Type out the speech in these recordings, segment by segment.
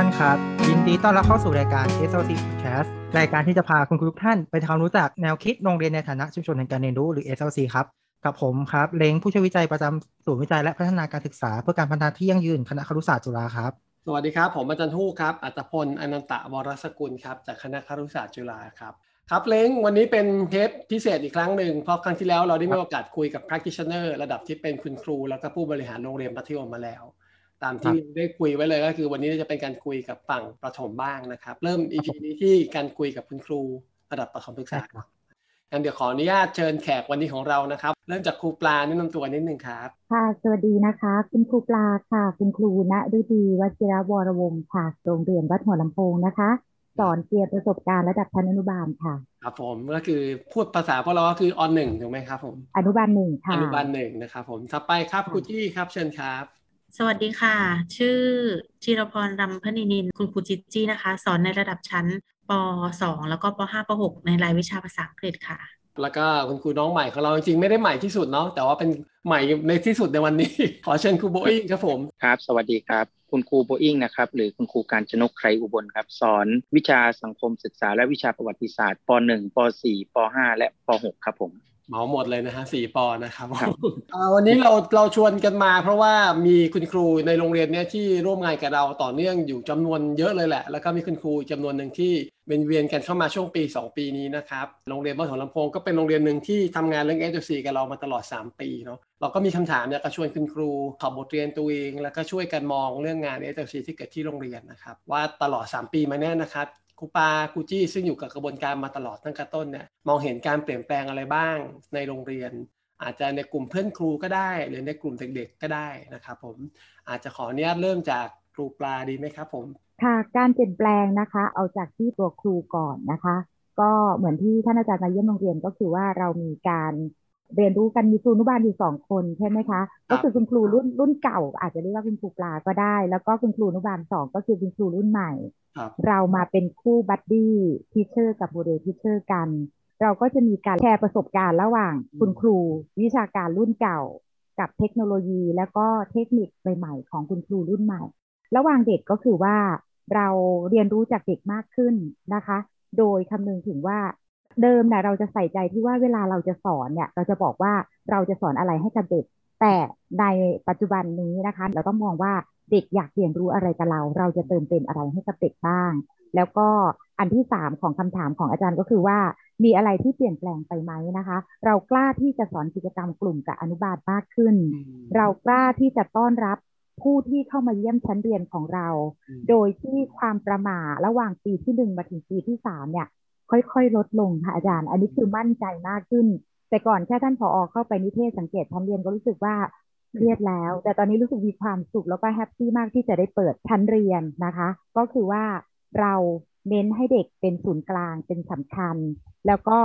ท่านครับ ยินดีต้อนรับเข้าสู่รายการ SLC Podcast รายการที่จะพาคุณครูทุกท่านไปทำความรู้จักแนวคิดโรงเรียนในฐานะชุมชนแห่งการเรียนรู้หรือ SLC ครับ กับผมครับ เล้งผู้ช่วยวิจัยประจำศูนย์วิจัยและพัฒนาการศึกษา เพื่อการพัฒนาที่ยั่งยืนคณะครุศาสตร์จุฬาครับ สวัสดีครับ ผมอาจารย์ทู่ครับอัตพลอนันตะวรสกุลครับจากคณะครุศาสตร์จุฬาครับครับเล้งวันนี้เป็นเทปพิเศษอีกครั้งหนึ่งเพราะครั้งที่แล้วเราได้มีโอกาสคุยกับ practitioner ระดับที่เป็นคุณครู แล้วก็ผู้บริหารโรงเรียนมัธยมมาแล้ว ตามที่ได้คุยไว้เลยก็คือวันนี้จะเป็นการคุยกับฝั่งประถมบ้างนะครับ เริ่ม EP นี้ที่การคุยกับคุณครูระดับประถมศึกษางั้นเดี๋ยวขออนุญาตเชิญแขกวันนี้ของเรานะครับ เริ่มจากครูปลาแนะนำตัวนิดนึงครับ ค่ะ สวัสดีนะคะ คุณครูปลาค่ะ คุณครูณฤดีวชิรวรวงศ์ค่ะโรงเรียนวัดหัวลำโพงนะคะ สอนเกียรติประสบการณ์ระดับชั้นอนุบาลค่ะ ครับผมก็คือพูดภาษาพวกเราก็คืออหนึ่งถูกไหมครับผม อนุบาลหนึ่งค่ะ อนุบาลหนึ่งนะครับผมต่อไปครับครูจี้ครับเชิญครับ สวัสดีค่ะ ชื่อจิรพรรำพนินิน คุณครูจิตจี้นะคะ สอนในระดับชั้นป .2 แล้วก็ป .5 ป .6 ในรายวิชาภาษาอังกฤษค่ะ แล้วก็คุณครูน้องใหม่ของเราจริงๆไม่ได้ใหม่ที่สุดเนาะแต่ว่าเป็นใหม่ในที่สุดในวันนี้ ขอเชิญครูโบอิงครับผมครับ สวัสดีครับ คุณครูโบอิงนะครับหรือคุณครูการชนกไครอุบลครับ สอนวิชาสังคมศึกษาและวิชาประวัติศาสตร์ป .1 ป .4 ป .5 และป .6 ครับผม เหมาหมดเลยนะฮะสี่ปอนะครับครับอ่าวันนี้เราเราชวนกันมาเพราะว่ามีคุณครูในโรงเรียนเนี้ยที่ร่วมงานกับเราต่อเนื่องอยู่จำนวนเยอะเลยแหละ แล้วก็มีคุณครูจำนวนหนึ่งที่เป็นเวียนกันเข้ามาช่วงปี 2 ปีนี้นะครับโรงเรียนบ้านหัวลำโพงก็เป็นโรงเรียนหนึ่งที่ทำงานเรื่อง s อ c กับเรามาตลอด 3 ปีเนาะเราก็มีคำถามเนี่ยก็ชวนคุณครูขอบบทเรียนตัวเอง แล้วก็ช่วยกันมองเรื่องงาน s อ c ที่เกิดที่โรงเรียนนะครับว่าตลอด 3 ปีมาเนี้ยนะครับ ครูปาครูจี้ซึ่งอยู่กับกระบวนการมาตลอดตั้งแต่ต้นเนี่ยมองเห็นการเปลี่ยนแปลงอะไรบ้างในโรงเรียน อาจจะในกลุ่มเพื่อนครูก็ได้ หรือในกลุ่มเด็กๆก็ได้นะครับผมอาจจะขออนุญาตเริ่มจากครูปลาดีไหมครับผมค่ะการเปลี่ยนแปลงนะคะ เอาจากที่ตัวครูก่อนนะคะ ก็เหมือนที่ท่านอาจารย์มาเยี่ยมโรงเรียนก็คือว่าเรามีการ เรียนรู้กันมีครูอนุบาลอยู่สองคนใช่ไหมคะ ก็คือคุณครูรุ่นรุ่นเก่า อาจจะเรียกว่าคุณครูปลาก็ได้ แล้วก็คุณครูอนุบาลสองก็คือคุณครูรุ่นใหม่ครับเรามาเป็นคู่ buddy teacher กับ model teacher กัน เราก็จะมีการแชร์ประสบการณ์ระหว่างคุณครูวิชาการรุ่นเก่า กับเทคโนโลยี แล้วก็เทคนิคใหม่ๆของคุณครูรุ่นใหม่ ระหว่างเด็กก็คือว่าเราเรียนรู้จากเด็กมากขึ้นนะคะ โดยคำนึงถึงว่า เดิมเนี่ยเราจะใส่ใจที่ว่าเวลาเราจะสอนเนี่ย เราจะบอกว่าเราจะสอนอะไรให้กับเด็ก แต่ในปัจจุบันนี้นะคะ เราต้องมองว่าเด็กอยากเรียนรู้อะไรกับเรา เราจะเติมเต็มอะไรให้กับเด็กบ้าง แล้วก็อันที่สามของคำถามของอาจารย์ก็คือว่า มีอะไรที่เปลี่ยนแปลงไปไหมนะคะ เรากล้าที่จะสอนกิจกรรมกลุ่มกับอนุบาลมากขึ้น เรากล้าที่จะต้อนรับผู้ที่เข้ามาเยี่ยมชั้นเรียนของเราอืมโดยที่ความประหม่าระหว่างปีที่หนึ่งมาถึงปีที่สามเนี่ย ค่อยๆ ลดลงค่ะอาจารย์ อันนี้คือมั่นใจมากขึ้น แต่ก่อนแค่ท่านผอเข้าไปนิเทศสังเกตชั้นเรียนก็รู้สึกว่าเครียดแล้ว แต่ตอนนี้รู้สึกมีความสุขแล้วก็ happy มากที่จะได้เปิดชั้นเรียนนะคะ ก็คือว่าเราเน้นให้เด็กเป็นศูนย์กลางเป็นสำคัญ แล้วก็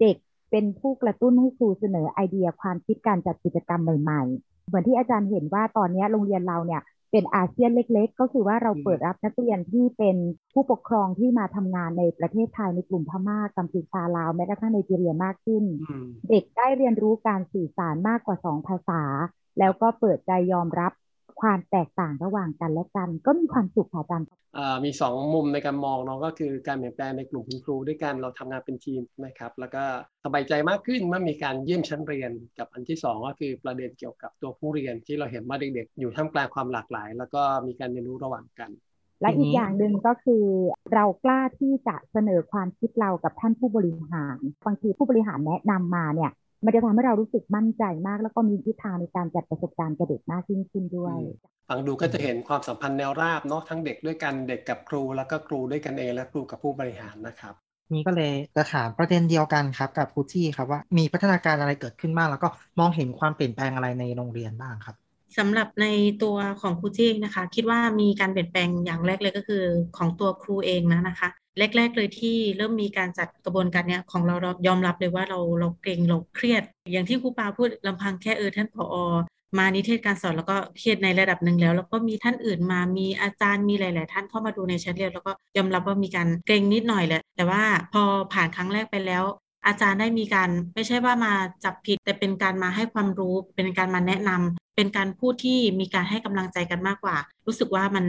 เด็กเป็นผู้กระตุ้นให้ครูเสนอไอเดียความคิดการจัดกิจกรรมใหม่ๆ เหมือนที่อาจารย์เห็นว่าตอนนี้โรงเรียนเราเนี่ย เป็นอาเซียนเล็ก ๆ ก็คือว่าเราอืมเปิดรับนักเรียนที่เป็นผู้ปกครองที่มาทำงานในประเทศไทยในกลุ่มพม่ากัมพูชาลาวแม้กระทั่งไนจีเรียมากขึ้นอืมเด็กได้เรียนรู้การสื่อสารมากกว่าสองภาษา แล้วก็เปิดใจยอมรับ ความแตกต่างระหว่างกันและกัน ก็มีความสุขค่ะอาจารย์อ่ามีสองมุมในการมองเนาะก็คือการเปลี่ยนแปลงในกลุ่มคุณครูด้วยกันเราทำงานเป็นทีมนะครับ แล้วก็สบายใจมากขึ้นเมื่อมีการเยี่ยมชั้นเรียนกับอันที่สองก็คือประเด็นเกี่ยวกับตัวผู้เรียนที่เราเห็นว่าเด็กๆอยู่ท่ามกลางความหลากหลาย แล้วก็มีการเรียนรู้ระหว่างกันและอีทีกนี้อย่างหนึ่งก็คือเรากล้าที่จะเสนอความคิดเรากับท่านผู้บริหาร บางทีผู้บริหารแนะนำมาเนี่ย มันจะทำให้เรารู้สึกมั่นใจมาก แล้วก็มีทิศทางในการจัดประสบการณ์กับเด็กมากยิ่งขึ้นด้วย ฟังดูก็จะเห็นความสัมพันธ์แนวราบเนาะทั้งเด็กด้วยกันเด็กกับครู แล้วก็ครูด้วยกันเองและครูกับผู้บริหารนะครับนี่ก็เลยจะถามประเด็นเดียวกันครับกับครูจี้ครับว่ามีพัฒนาการอะไรเกิดขึ้นบ้างแล้วก็มองเห็นความเปลี่ยนแปลงอะไรในโรงเรียนบ้างครับสำหรับในตัวของครูจี้นะคะ คิดว่ามีการเปลี่ยนแปลงอย่างแรกเลยก็คือของตัวครูเองนะนะคะ แรก ๆ เลยที่เริ่มมีการจัดกระบวนการเนี้ยของเราเรายอมรับเลยว่าเราเราเกรงเราเครียด อย่างที่ครูปาพูดลำพังแค่เออท่านผอมานิเทศการสอนแล้วก็เครียดในระดับหนึ่งแล้ว แล้วก็มีท่านอื่นมามีอาจารย์มีหลาย ๆ ท่านเข้ามาดูในชั้นเรียนแล้วก็ยอมรับว่ามีการเกรงนิดหน่อยแหละแต่ว่าพอผ่านครั้งแรกไปแล้ว อาจารย์ได้มีการไม่ใช่ว่ามาจับผิด แต่เป็นการมาให้ความรู้ เป็นการมาแนะนำเป็นการพูดที่มีการให้กำลังใจกันมากกว่า รู้สึกว่ามัน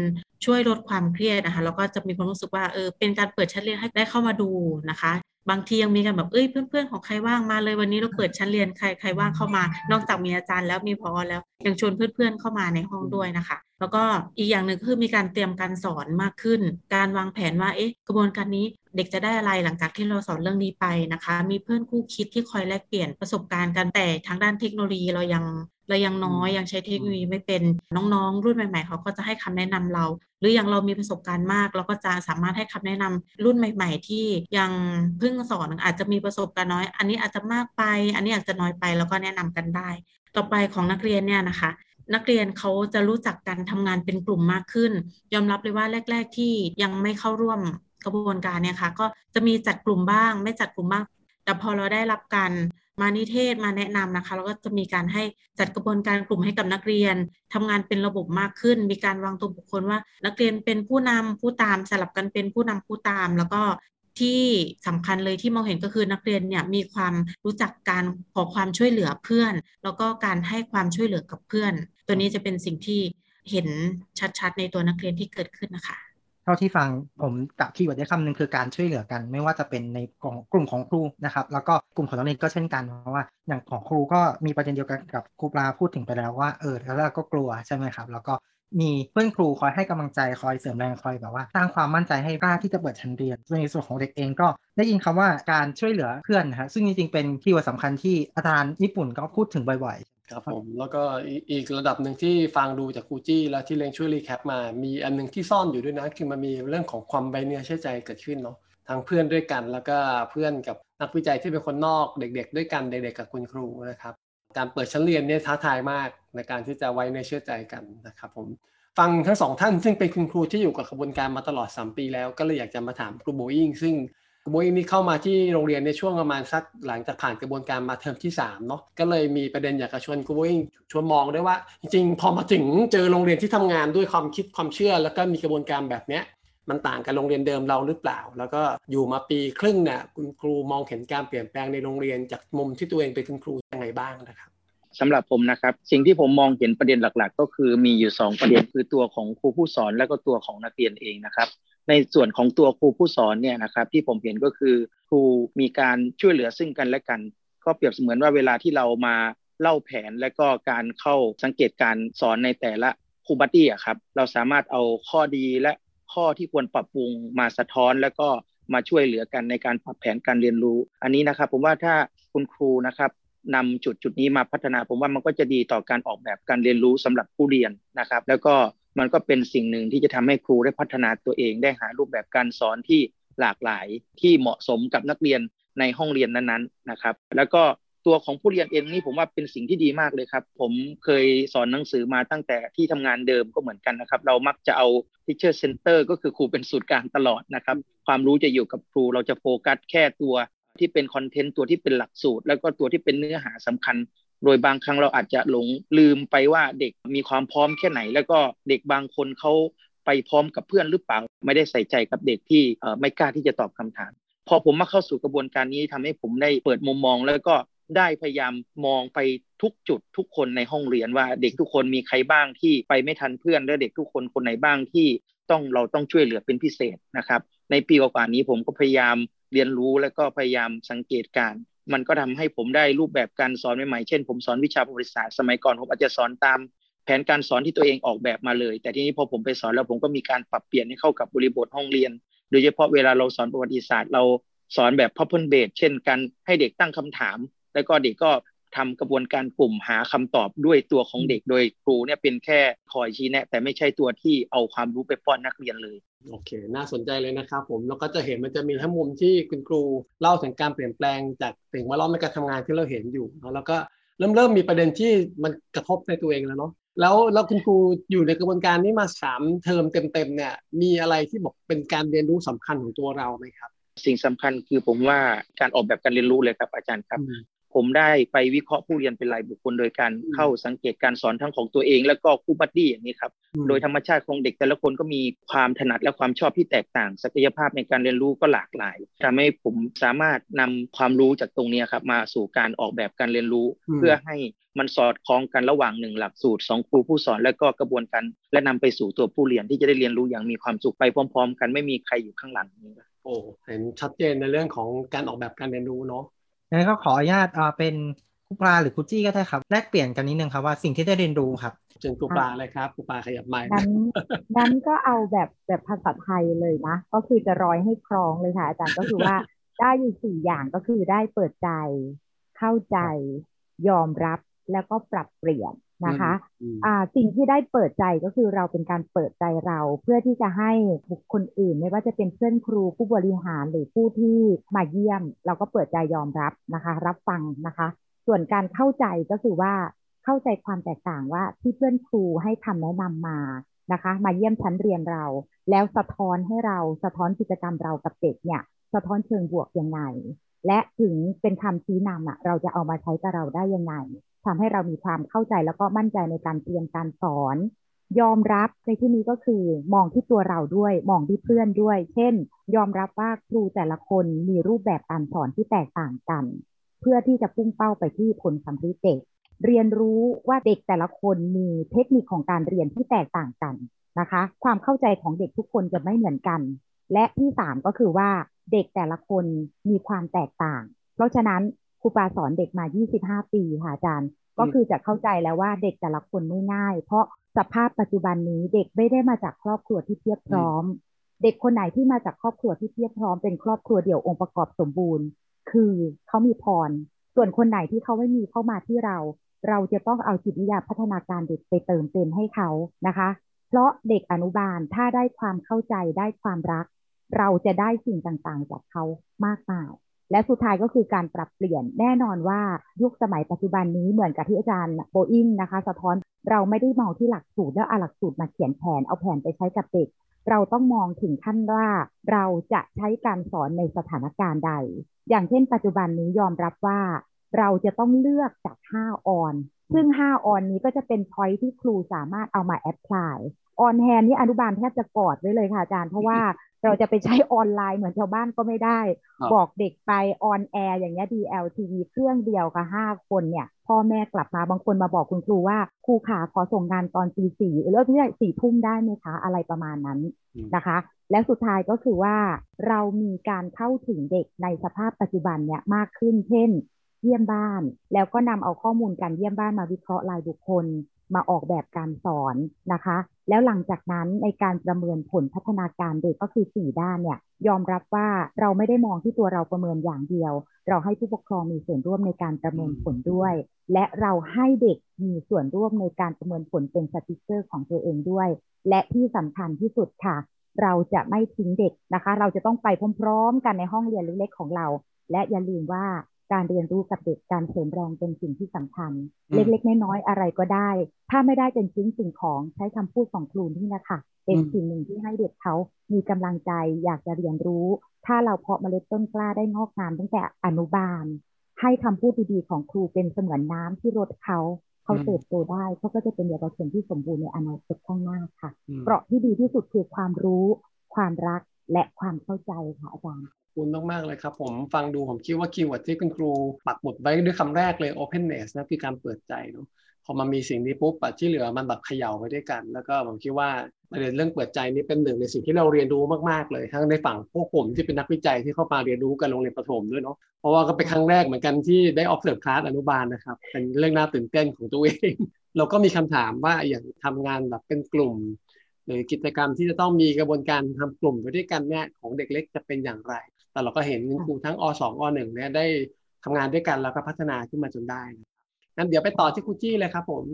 ช่วยลดความเครียดนะคะแล้วก็จะมีความรู้สึกว่าเออเป็นการเปิดชั้นเรียนให้ได้เข้ามาดูนะคะ บางทียังมีกันแบบเอ้ยเพื่อนๆของใครว่างมาเลยวันนี้เราเปิดชั้นเรียนใครใครว่างเข้ามา นอกจากมีอาจารย์แล้วมีพอแล้วยังชวนเพื่อนๆเข้ามาในห้องด้วยนะคะ แล้วก็อีกอย่างหนึ่งคือมีการเตรียมการสอนมากขึ้น การวางแผนว่าเอ๊ะกระบวนการนี้เด็กจะได้อะไรหลังจากที่เราสอนเรื่องนี้ไปนะคะ มีเพื่อนคู่คิดที่คอยแลกเปลี่ยนประสบการณ์กันแต่ทางด้านเทคโนโลยีเรายัง เรายังน้อยยังใช้เทคโนโลยีไม่เป็นน้องๆ รุ่นใหม่ ๆ เขาก็จะให้คำแนะนำเรา หรืออย่างเรามีประสบการณ์มากเราก็จะสามารถให้คำแนะนำรุ่นใหม่ ๆ ที่ยังเพิ่งสอนอาจจะมีประสบการณ์น้อย อันนี้อาจจะมากไป อันนี้อาจจะน้อยไปแล้วก็แนะนำกันได้ ต่อไปของนักเรียนเนี่ยนะคะนักเรียนเขาจะรู้จักกันทำงานเป็นกลุ่มมากขึ้น ยอมรับเลยว่าแรก ๆ ที่ยังไม่เข้าร่วมกระบวนการเนี่ยค่ะก็จะมีจัดกลุ่มบ้าง ไม่จัดกลุ่มบ้าง แต่พอเราได้รับการ มานิเทศมาแนะนำนะคะแล้วก็จะมีการให้จัดกระบวนการกลุ่มให้กับนักเรียนทำงานเป็นระบบมากขึ้น มีการวางตัวบุคคลว่า นักเรียนเป็นผู้นำผู้ตามสลับกันเป็นผู้นำผู้ตาม แล้วก็ที่สำคัญเลยที่มองเห็นก็คือนักเรียนเนี่ยมีความรู้จักการขอความช่วยเหลือเพื่อน แล้วก็การให้ความช่วยเหลือกับเพื่อน ตัวนี้จะเป็นสิ่งที่เห็นชัดๆ ในตัวนักเรียนที่เกิดขึ้นนะคะ เท่าที่ฟังผมจับ keyword ได้คำหนึ่งคือการช่วยเหลือกัน ไม่ว่าจะเป็นในกลุ่มกลุ่มของครูนะครับ แล้วก็กลุ่มของนักเรียนก็เช่นกันเพราะว่าอย่างของครูก็มีประเด็นเดียวกันกับครูปลาพูดถึงไปแล้วว่าเออแล้วเราก็กลัวใช่ไหมครับ แล้วก็มีเพื่อนครูคอยให้กำลังใจคอยเสริมแรงคอยแบบว่าสร้างความมั่นใจให้กล้าที่จะเปิดชั้นเรียนในส่วนของเด็กเองก็ได้ยินคำว่าการช่วยเหลือเพื่อนนะฮะซึ่งจริงๆเป็น keyword สำคัญที่อาจารย์ญี่ปุ่นก็พูดถึงบ่อยๆ ครับผมแล้วก็อีกระดับหนึ่งที่ฟังดูจากครูจี้แล้วที่เลงช่วยรีแคปมา มีอันนึงที่ซ่อนอยู่ด้วยนะ คือมันมีเรื่องของความใบเนื้อเชื่อใจเกิดขึ้นเนาะทั้งเพื่อนด้วยกันแล้วก็เพื่อนกับนักวิจัยที่เป็นคนนอกเด็ก ๆ ด้วยกันเด็กๆกับคุณครูนะครับ การเปิดชั้นเรียนเนี่ยท้าทายมากในการที่จะไว้ในเชื่อใจกันนะครับผมฟังทั้งสองท่านซึ่งเป็นคุณครูที่อยู่กับกระบวนการมาตลอด 3 ปีแล้วก็เลยอยากจะมาถามครูโบอิงซึ่ง ครูโบอิงนี่เข้ามาที่โรงเรียนในช่วงประมาณสักหลังจากผ่านกระบวนการมาเทอมที่3เนาะก็เลยมีประเด็นอยากจะชวนครูโบอิงชวนมองด้วยว่า จริงๆ พอมาถึงเจอโรงเรียนที่ทำงานด้วยความคิดความเชื่อ แล้วก็มีกระบวนการแบบเนี้ยมันต่างกับโรงเรียนเดิมเราหรือเปล่า แล้วก็อยู่มาปีครึ่งเนี่ยคุณครูมองเห็นการเปลี่ยนแปลงในโรงเรียนจากมุมที่ตัวเองเป็นคุณครูยังไงบ้างนะครับสำหรับผมนะครับ สิ่งที่ผมมองเห็นประเด็นหลัก ๆ ก็คือมีอยู่ 2 ประเด็นคือตัวของครูผู้สอนและก็ตัวของนักเรียนเองนะครับ ในส่วนของตัวครูผู้สอนเนี่ยนะครับที่ผมเห็นก็คือครูมีการช่วยเหลือซึ่งกันและกัน ก็เปรียบเสมือนว่าเวลาที่เรามาเล่าแผนและก็การเข้าสังเกตการสอนในแต่ละครูบัตตี้อะครับเราสามารถเอาข้อดีและข้อที่ควรปรับปรุงมาสะท้อน แล้วก็มาช่วยเหลือกันในการปรับแผนการเรียนรู้ อันนี้นะครับผมว่าถ้าคุณครูนะครับนำจุดจุดนี้มาพัฒนา ผมว่ามันก็จะดีต่อการออกแบบการเรียนรู้สำหรับผู้เรียนนะครับ แล้วก็ มันก็เป็นสิ่งหนึ่งที่จะทำให้ครูได้พัฒนาตัวเองได้หารูปแบบการสอนที่หลากหลายที่เหมาะสมกับนักเรียนในห้องเรียนนั้นๆนะครับ แล้วก็ตัวของผู้เรียนเองนี่ผมว่าเป็นสิ่งที่ดีมากเลยครับ ผมเคยสอนหนังสือมาตั้งแต่ที่ทำงานเดิมก็เหมือนกันนะครับ เรามักจะเอา teacher center ก็คือครูเป็นศูนย์กลางตลอดนะครับ ความรู้จะอยู่กับครูเราจะโฟกัสแค่ตัว ที่เป็นคอนเทนต์ตัวที่เป็นหลักสูตร แล้วก็ตัวที่เป็นเนื้อหาสำคัญ โดยบางครั้งเราอาจจะหลงลืมไปว่าเด็กมีความพร้อมแค่ไหน แล้วก็เด็กบางคนเขาไปพร้อมกับเพื่อนหรือเปล่าไม่ได้ใส่ใจกับเด็กที่ไม่กล้าที่จะตอบคำถาม พอผมมาเข้าสู่กระบวนการนี้ทำให้ผมได้เปิดมุมมอง แล้วก็ได้พยายามมองไปทุกจุดทุกคนในห้องเรียนว่าเด็กทุกคนมีใครบ้างที่ไปไม่ทันเพื่อนและเด็กทุกคนคนไหนบ้างที่ต้องเราต้องช่วยเหลือเป็นพิเศษนะครับ ในปีกว่านี้ผมก็พยายาม เรียนรู้และก็พยายามสังเกตการ มันก็ทำให้ผมได้รูปแบบการสอนใหม่ๆเช่น ผมสอนวิชาประวัติศาสตร์สมัยก่อนผมอาจจะสอนตามแผนการสอนที่ตัวเองออกแบบมาเลย แต่ทีนี้พอผมไปสอนแล้วผมก็มีการปรับเปลี่ยนให้เข้ากับบริบทห้องเรียน โดยเฉพาะเวลาเราสอนประวัติศาสตร์เราสอนแบบ p o p e n base เช่นกันให้เด็กตั้งคำถาม แล้วก็เด็กก็ ทำกระบวนการกลุ่มหาคำตอบด้วยตัวของเด็กโดยครูเนี่ยเป็นแค่คอยชี้แนะ แต่ไม่ใช่ตัวที่เอาความรู้ไปป้อนนักเรียนเลย โอเค น่าสนใจเลยนะครับผมแล้วก็จะเห็นมันจะมีทั้งมุมที่คุณครูเล่าถึงการเปลี่ยนแปลงจากสิ่งแวดล้อมในการทำงานที่เราเห็นอยู่แล้วก็เริ่มเริ่มมีประเด็นที่มันกระทบในตัวเองแล้วเนาะแล้วแล้วคุณครูอยู่ในกระบวนการนี้มาสามเทอมเต็มๆเนี่ย มีอะไรที่บอกเป็นการเรียนรู้สำคัญของตัวเราไหมครับ สิ่งสำคัญคือผมว่าการออกแบบการเรียนรู้เลยครับอาจารย์ครับ ผมได้ไปวิเคราะห์ผู้เรียนเป็นรายบุคคลโดยการเข้าสังเกตการสอนทั้งของตัวเอง แล้วก็ครู buddy อย่างนี้ครับ โดยธรรมชาติของเด็กแต่ละคนก็มีความถนัดและความชอบที่แตกต่าง ศักยภาพในการเรียนรู้ก็หลากหลายทำให้ผมสามารถนำความรู้จากตรงนี้ครับมาสู่การออกแบบการเรียนรู้ เพื่อให้มันสอดคล้องกันระหว่างหนึ่งหลักสูตรสองครูผู้สอนและก็กระบวนการและนำไปสู่ตัวผู้เรียนที่จะได้เรียนรู้อย่างมีความสุขไปพร้อม ๆ กันไม่มีใครอยู่ข้างหลังนี้โอ้เห็นชัดเจนในเรื่องของการออกแบบการเรียนรู้เนาะ งั้นก็ขออนุญาตเป็นครูปลาหรือครูจี้ก็ได้ครับแลกเปลี่ยนกันนิดนึงครับว่าสิ่งที่ได้เรียนรู้ครับเชิญครูปลาเลยครับครูปลาขยับไม้นั้นนั้นก็เอาแบบแบบภาษาไทยเลยนะ ก็คือจะร้อยให้ครองเลยค่ะอาจารย์ก็คือว่าได้อยู่สี่อย่างก็คือได้เปิดใจ เข้าใจ ยอมรับแล้วก็ปรับเปลี่ยน นะคะอ่าสิ่งที่ได้เปิดใจก็คือเราเป็นการเปิดใจเราเพื่อที่จะให้บุคคลอื่น ไม่ว่าจะเป็นเพื่อนครูผู้บริหารหรือผู้ที่มาเยี่ยม เราก็เปิดใจยอมรับนะคะ รับฟังนะคะ ส่วนการเข้าใจก็คือว่าเข้าใจความแตกต่างว่าที่เพื่อนครูให้คำแนะนำมานะคะ มาเยี่ยมชั้นเรียนเรา แล้วสะท้อนให้เราสะท้อนกิจกรรมเรากับเด็กเนี่ย สะท้อนเชิงบวกยังไงและถึงเป็นคำชี้นำอะเราจะเอามาใช้กับเราได้ยังไง ทำให้เรามีความเข้าใจแล้วก็มั่นใจในการเรียนการสอน ยอมรับในที่นี้ก็คือมองที่ตัวเราด้วย มองที่เพื่อนด้วย เช่น ยอมรับว่าครูแต่ละคนมีรูปแบบการสอนที่แตกต่างกัน เพื่อที่จะพุ่งเป้าไปที่ผลสำเร็จเด็ก เรียนรู้ว่าเด็กแต่ละคนมีเทคนิคของการเรียนที่แตกต่างกันนะคะ ความเข้าใจของเด็กทุกคนจะไม่เหมือนกัน และที่สามก็คือว่าเด็กแต่ละคนมีความแตกต่าง เพราะฉะนั้น ครูปาสอนเด็กมา 25 ปีค่ะอาจารย์ ก็คือจะเข้าใจแล้วว่าเด็กแต่ละคนไม่ง่าย เพราะสภาพปัจจุบันนี้เด็กไม่ได้มาจากครอบครัวที่เพียบพร้อม เด็กคนไหนที่มาจากครอบครัวที่เพียบพร้อมเป็นครอบครัวเดี่ยวองค์ประกอบสมบูรณ์ คือเขามีพร ส่วนคนไหนที่เขาไม่มีเข้ามาที่เรา เราจะต้องเอาจิตวิทยาพัฒนาการเด็กไปเติมเต็มให้เขานะคะ เพราะเด็กอนุบาลถ้าได้ความเข้าใจได้ความรัก เราจะได้สิ่งต่างๆจากเขามากมาย และสุดท้ายก็คือการปรับเปลี่ยนแน่นอนว่ายุคสมัยปัจจุบันนี้เหมือนกับที่อาจารย์โบอิงนะคะ สะท้อนเราไม่ได้มองที่หลักสูตรแล้วเอาหลักสูตรมาเขียนแผนเอาแผนไปใช้กับเด็ก เราต้องมองถึงขั้นว่า เราจะใช้การสอนในสถานการณ์ใด อย่างเช่น ปัจจุบันนี้ยอมรับว่า เราจะต้องเลือกจาก5 on ซึ่ง5 on นี้ก็จะเป็นพอยที่ครูสามารถเอามา apply on hand นี่อนุบาลแทบจะกอดไว้เลยค่ะอาจารย์เพราะว่าเราจะไปใช้ออนไลน์เหมือนชาวบ้านก็ไม่ได้ บอกเด็กไป on air อย่างเงี้ย DLTV เครื่องเดียวกับห้าคนเนี่ย พ่อแม่กลับมาบางคนมาบอกคุณครูว่าครูขาขอส่งงานตอนตีสี่เลิกที่สี่ทุ่มได้ไหมคะ อะไรประมาณนั้นนะคะ และสุดท้ายก็คือว่าเรามีการเข้าถึงเด็กในสภาพปัจจุบันเนี่ยมากขึ้นเช่น เยี่ยมบ้าน แล้วก็นำเอาข้อมูลการเยี่ยมบ้านมาวิเคราะห์รายบุคคลมาออกแบบการสอนนะคะ แล้วหลังจากนั้นในการประเมินผลพัฒนาการเด็กก็คือ 4 ด้านเนี่ยยอมรับว่าเราไม่ได้มองที่ตัวเราประเมินอย่างเดียว เราให้ผู้ปกครองมีส่วนร่วมในการประเมินผลด้วย และเราให้เด็กมีส่วนร่วมในการประเมินผลเป็นสติกเกอร์ของตัวเองด้วย และที่สำคัญที่สุดค่ะ เราจะไม่ทิ้งเด็กนะคะ เราจะต้องไปพร้อมๆ กันในห้องเรียนเล็กๆของเรา และอย่าลืมว่า การเรียนรู้กับเด็กการเสริมแรงเป็นสิ่งที่สำคัญ เล็กๆน้อยๆอะไรก็ได้ ถ้าไม่ได้เป็นชิ้นสิ่งของใช้คำพูดของครูนี่นะคะเป็นสิ่งหนึ่งที่ให้เด็กเขามีกำลังใจอยากจะเรียนรู้ ถ้าเราเพาะเมล็ดต้นกล้าได้งอกงามตั้งแต่อนุบาล ให้คำพูดดีๆของครูเป็นเสมือนน้ำที่รดเขาเขาเติบโตได้เขาก็จะเป็นเยาวชนที่สมบูรณ์ในอนาคตข้างหน้าค่ะเกราะที่ดีที่สุดคือความรู้ ความรักและความเข้าใจค่ะอาจารย์ คุณมากๆเลยครับผมฟังดูผมคิดว่า keyword ที่คุณครูปักหมุดไว้ด้วยคำแรกเลย openness นะคือการเปิดใจเนาะพอมามีสิ่งนี้ปุ๊บที่เหลือมันแบบเขย่าไปด้วยกัน แล้วก็ผมคิดว่าประเด็นเรื่องเปิดใจนี้เป็นหนึ่งในสิ่งที่เราเรียนรู้มากๆเลย ทั้งในฝั่งพวกผมที่เป็นนักวิจัยที่เข้ามาเรียนรู้กันโรงเรียนประถมด้วยเนาะเพราะว่าก็เป็นครั้งแรกเหมือนกันที่ได้ observe class อนุบาลนะครับเป็นเรื่องน่าตื่นเต้นของตัวเองเราก็มีคำถามว่าอย่างทำงานแบบเป็นกลุ่มหรือกิจกรรมที่จะต้องมีกระบวนการทำกลุ่มไปด้วยกันเนี่ยของเด็กเล็กจะเป็นอย่างไร แต่เราก็เห็นครูทั้งอสองอหนึ่งเนี่ยได้ทำงานด้วยกันแล้วก็พัฒนาขึ้นมาจนได้งั้นเดี๋ยวไปต่อที่ครูจี้เลยครับผม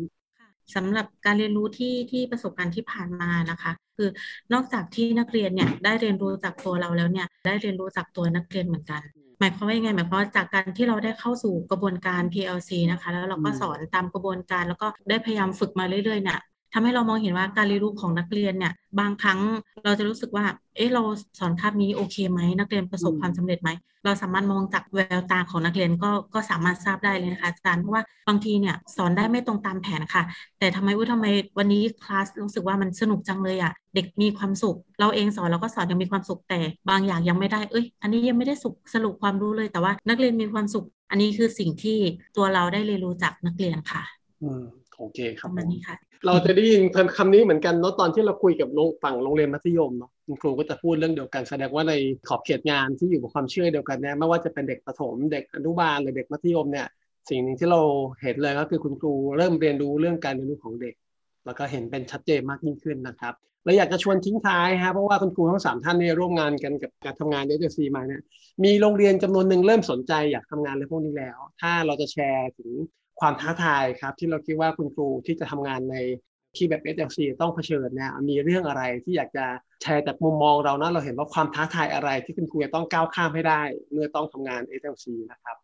สำหรับการเรียนรู้ที่ที่ประสบการณ์ที่ผ่านมานะคะ คือนอกจากที่นักเรียนเนี่ยได้เรียนรู้จากตัวเราแล้วเนี่ยได้เรียนรู้จากตัวนักเรียนเหมือนกัน หมายความว่ายังไงหมายความว่าจากการที่เราได้เข้าสู่กระบวนการ PLC นะคะ แล้วเราก็สอนตามกระบวนการ แล้วก็ได้พยายามฝึกมาเรื่อยๆเนี่ย ทำให้เรามองเห็นว่าการเรียนรู้ของนักเรียนเนี่ย บางครั้งเราจะรู้สึกว่า เอ๊ะเราสอนคาบนี้โอเคไหมนักเรียนประสบความสำเร็จไหมเราสามารถมองจากแววตาของนักเรียนก็ก็สามารถทราบได้เลยนะคะอาจารย์เพราะว่าบางทีเนี่ยสอนได้ไม่ตรงตามแผนค่ะ แต่ทำไมอุ้ยทำไมวันนี้คลาสรู้สึกว่ามันสนุกจังเลยอะเด็กมีความสุข เราเองสอนเราก็สอนยังมีความสุขแต่บางอย่างยังไม่ได้เอ้ย อันนี้ยังไม่ได้สุขสรุปความรู้เลยแต่ว่านักเรียนมีความสุข อันนี้คือสิ่งที่ตัวเราได้เรียนรู้จากนักเรียนค่ะ อืมโอเคคปรับระมาณนี้ค่ะ เราจะได้ยินคำนี้เหมือนกันเนาะตอนที่เราคุยกับโรงฝั่งโรงเรียนมัธยมเนาะคุณครูก็จะพูดเรื่องเดียวกันแสดงว่าในขอบเขตงานที่อยู่กับความเชื่อเดียวกันเนี่ยไม่ว่าจะเป็นเด็กประถมเด็กอนุบาลหรือเด็กมัธยมเนี่ยสิ่งหนึ่งที่เราเห็นเลยก็คือคุณครูเริ่มเรียนรู้เรื่องการเรียนรู้ของเด็ก แล้วก็เห็นเป็นชัดเจนมากยิ่งขึ้นนะครับและอยากจะชวนทิ้งท้ายฮะเพราะว่าคุณครูทั้งสามท่านเนี่ยร่วมงานกันกับการทำงานเอเจซีมาเนี่ยมีโรงเรียนจำนวนหนึ่งเริ่มสนใจอยากทำงานเรื่องพวกนี้แล้ว ถ้าเราจะแชร์ถึง ความท้าทายครับ ที่เราคิดว่าคุณครูที่จะทำงานในที่แบบ SLC ต้องเผชิญเนี่ยมีเรื่องอะไรที่อยากจะแชร์จากมุมมองเรานะเราเห็นว่าความท้าทายอะไรที่คุณครูจะต้องก้าวข้ามให้ได้ เมื่อต้องทำงาน SLC นะครับ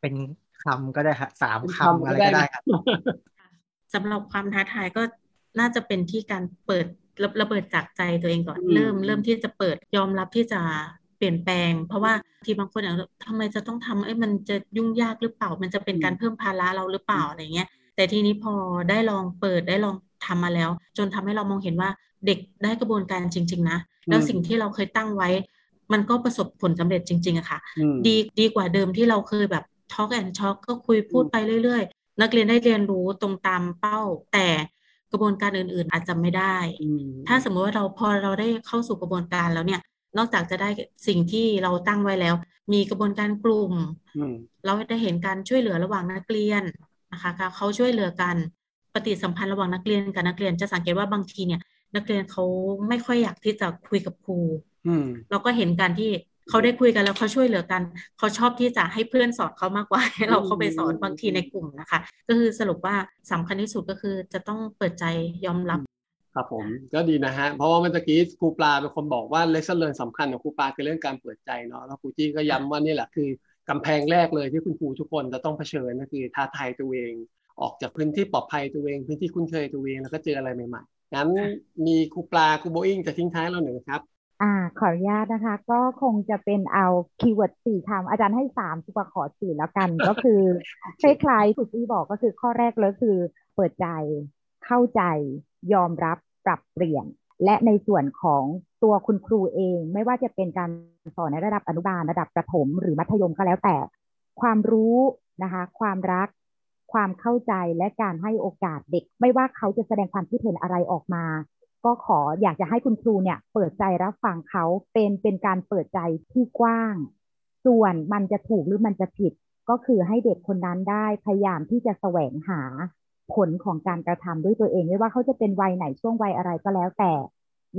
เป็นคำก็ได้ครับสามเป็นคำคำอะไรก็ได้ก็ได้ครับสำหรับความท้าทายก็น่าจะเป็นที่การเปิดระระเบิดจากใจตัวเองก่อนอืมเริ่ม เริ่มที่จะเปิดยอมรับที่จะเป ลี่ยนแปลง เพราะว่าทีบางคนอย่างทำไมจะต้องทำเอ้ยมันจะยุ่งยากหรือเปล่า มันจะเป็นการเพิ่มภาระเราหรือเปล่าอะไรเงี้ยแต่ทีนี้พอได้ลองเปิดได้ลองทำมาแล้ว จนทำให้เรามองเห็นว่าเด็กได้กระบวนการจริง ๆ นะ แล้วสิ่งที่เราเคยตั้งไว้ มันก็ประสบผลสำเร็จจริงๆอะค่ะอืมดีดีกว่าเดิมที่เราเคยแบบ talk and talk ก็คุยพูดไปเรื่อยๆ นักเรียนได้เรียนรู้ตรงตามเป้า แต่กระบวนการอื่นๆอาจจะไม่ได้อืมถ้าสมมติว่าเราพอเราได้เข้าสู่กระบวนการแล้วเนี่ย นอกจากจะได้สิ่งที่เราตั้งไว้แล้ว มีกระบวนการกลุ่มอืมเราได้เห็นการช่วยเหลือระหว่างนักเรียนนะคะการเขาช่วยเหลือกันปฏิสัมพันธ์ระหว่างนักเรียนกับนักเรียนจะสังเกตว่าบางทีเนี่ย นักเรียนเขาไม่ค่อยอยากที่จะคุยกับครูอืมเราก็เห็นการที่เขาได้คุยกันแล้วเขาช่วยเหลือกัน เขาชอบที่จะให้เพื่อนสอนเขามากกว่าให้เราเข้าไปสอนบางทีในกลุ่มนะคะ ก็คือสรุปว่าสำคัญที่สุดก็คือจะต้องเปิดใจยอมรับ ครับผมก็ดีนะฮะ เพราะว่าเมื่อกี้ครูปลาเป็นคนบอกว่า lesson สำคัญของครูปลาคือเรื่องการเปิดใจเนาะแล้วครูจี้ก็ย้ำว่านี่แหละคือกำแพงแรกเลยที่คุณครูทุกคนจะต้องเผชิญก็คือท้าทายตัวเอง ออกจากพื้นที่ปลอดภัยตัวเอง พื้นที่คุ้นเคยตัวเองแล้วก็เจออะไรใหม่ๆงั้นมีครูปลาครูโบอิงจะทิ้งท้ายเราหนึ่งครับอ่าขออนุญาตนะคะ ก็คงจะเป็นเอา keyword สี่คำอาจารย์ให้สามสุปขอสี่แล้วกัน ก็คือคล้ายๆคุณที่บอกก็คือข้อแรกเลยคือ เปิดใจเข้าใจยอมรับ ปรับเปลี่ยน และในส่วนของตัวคุณครูเอง ไม่ว่าจะเป็นการสอนในระดับอนุบาลระดับประถม หรือมัธยมก็แล้วแต่ ความรู้นะคะ ความรัก ความเข้าใจและการให้โอกาสเด็ก ไม่ว่าเขาจะแสดงความคิดเห็นอะไรออกมา ก็ขออยากจะให้คุณครูเนี่ย เปิดใจรับฟังเขาเป็นเป็นการเปิดใจที่กว้าง ส่วนมันจะถูกหรือมันจะผิดก็คือให้เด็กคนนั้นได้พยายามที่จะแสวงหา ผลของการกระทำด้วยตัวเองไม่ว่าเขาจะเป็นวัยไหนช่วงวัยอะไรก็แล้วแต่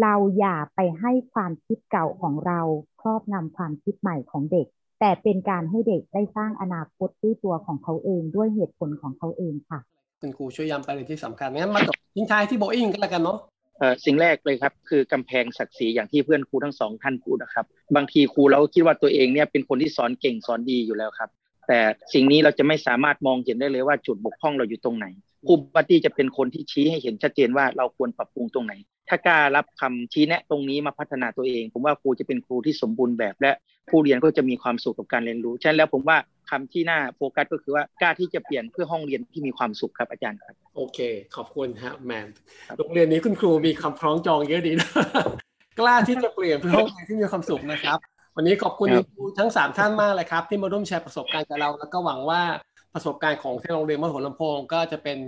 เราอย่าไปให้ความคิดเก่าของเราครอบงำความคิดใหม่ของเด็ก แต่เป็นการให้เด็กได้สร้างอนาคตด้วยตัวของเขาเองด้วยเหตุผลของเขาเองค่ะคุณครูช่วยย้ำประเด็นที่สำคัญงั้นมาจบทิ้งท้ายที่โบอิงก็แล้วกันเนาะเอ่อสิ่งแรกเลยครับคือกำแพงศักดิ์ศรีอย่างที่เพื่อนครูทั้งสองท่านพูดนะครับบางทีครูเราก็คิดว่าตัวเองเนี่ยเป็นคนที่สอนเก่งสอนดีอยู่แล้วครับ แต่สิ่งนี้เราจะไม่สามารถมองเห็นได้เลยว่าจุดบกพร่องเราอยู่ตรงไหน ครูบัตตี้จะเป็นคนที่ชี้ให้เห็นชัดเจนว่าเราควรปรับปรุงตรงไหน ถ้ากล้ารับคำชี้แนะตรงนี้มาพัฒนาตัวเอง ผมว่าครูจะเป็นครูที่สมบูรณ์แบบ และผู้เรียนก็จะมีความสุขกับการเรียนรู้ ฉะนั้นแล้วผมว่าคำที่น่าโฟกัสก็คือว่ากล้าที่จะเปลี่ยนเพื่อห้องเรียนที่มีความสุขครับอาจารย์ครับ โอเค ขอบคุณฮะแมนครับโรงเรียนนี้คุณครูมีคำพร้องจองเยอะดีนะกล้าที่จะเปลี่ยนเพื่อห้องเรียนที่มีความสุขนะครับ วันนี้ขอบคุณครูทั้งสามท่านมากเลยครับ ที่มาร่วมแชร์ประสบการณ์กับเรา แล้วก็หวังว่า ประสบการณ์ของที่โรงเรียนมหัวลำโพงก็จะเป็น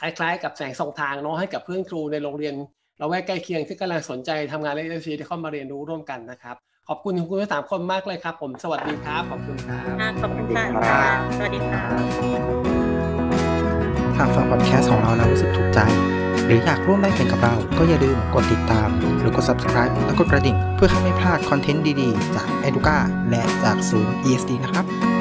คล้ายๆ กับแสงส่องทางเนาะให้กับเพื่อนครูในโรงเรียนเราแวกใกล้เคียงที่กำลังสนใจทำงานเล็กๆที่เข้ามาเรียนรู้ร่วมกันนะครับ ขอบคุณคุณครูทั้งสามคนมากเลยครับ ผมสวัสดีครับขอบคุณครับค่ะขอบคุณค่ะอาจารย์สวัสดีค่ะหากฟังพอดแคสต์ของเราแล้วรู้สึกถูกใจ หรืออยากร่วมได้เป็นกับเรา ก็อย่าลืมกดติดตาม หรือกด subscribe และกดกระดิ่ง เพื่อให้ไม่พลาดคอนเทนต์ดีๆ จาก Educa และจากศูนย์ ESD นะครับ